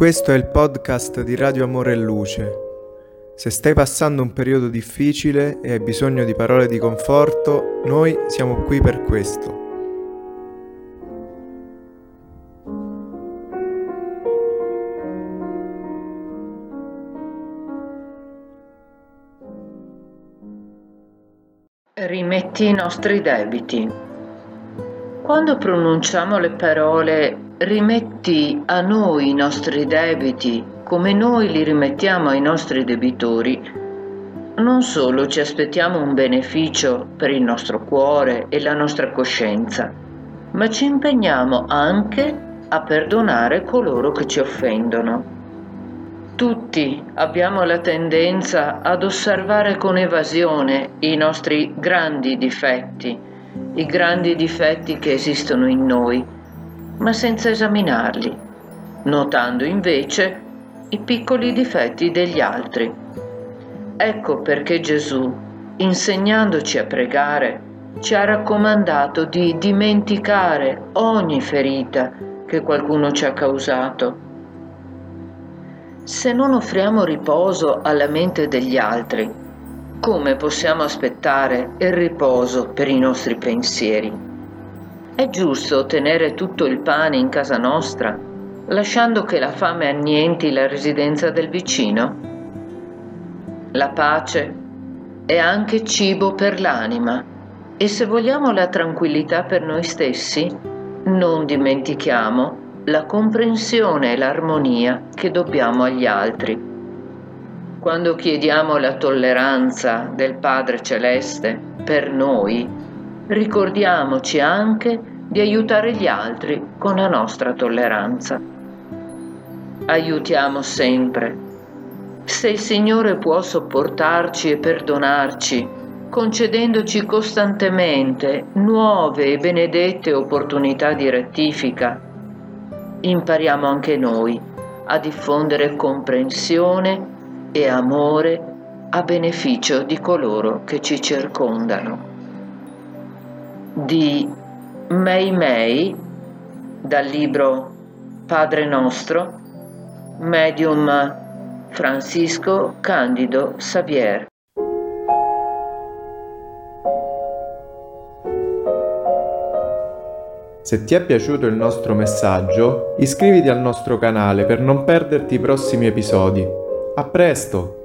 Questo è il podcast di Radio Amore e Luce. Se stai passando un periodo difficile e hai bisogno di parole di conforto, noi siamo qui per questo. Rimetti i nostri debiti. Quando pronunciamo le parole rimetti a noi i nostri debiti come noi li rimettiamo ai nostri debitori, non solo ci aspettiamo un beneficio per il nostro cuore e la nostra coscienza, ma ci impegniamo anche a perdonare coloro che ci offendono. Tutti abbiamo la tendenza ad osservare con evasione i nostri grandi difetti, i grandi difetti che esistono in noi ma senza esaminarli, notando invece i piccoli difetti degli altri. Ecco perché Gesù, insegnandoci a pregare, ci ha raccomandato di dimenticare ogni ferita che qualcuno ci ha causato. Se non offriamo riposo alla mente degli altri, come possiamo aspettare il riposo per i nostri pensieri? È giusto tenere tutto il pane in casa nostra, lasciando che la fame annienti la residenza del vicino? La pace è anche cibo per l'anima e se vogliamo la tranquillità per noi stessi, non dimentichiamo la comprensione e l'armonia che dobbiamo agli altri. Quando chiediamo la tolleranza del Padre Celeste per noi, ricordiamoci anche di aiutare gli altri con la nostra tolleranza. Aiutiamo sempre. Se il Signore può sopportarci e perdonarci, concedendoci costantemente nuove e benedette opportunità di rettifica, impariamo anche noi a diffondere comprensione e amore a beneficio di coloro che ci circondano. Di Mei Mei dal libro Padre Nostro, medium Francisco Candido Xavier. Se ti è piaciuto il nostro messaggio, iscriviti al nostro canale per non perderti i prossimi episodi. A presto!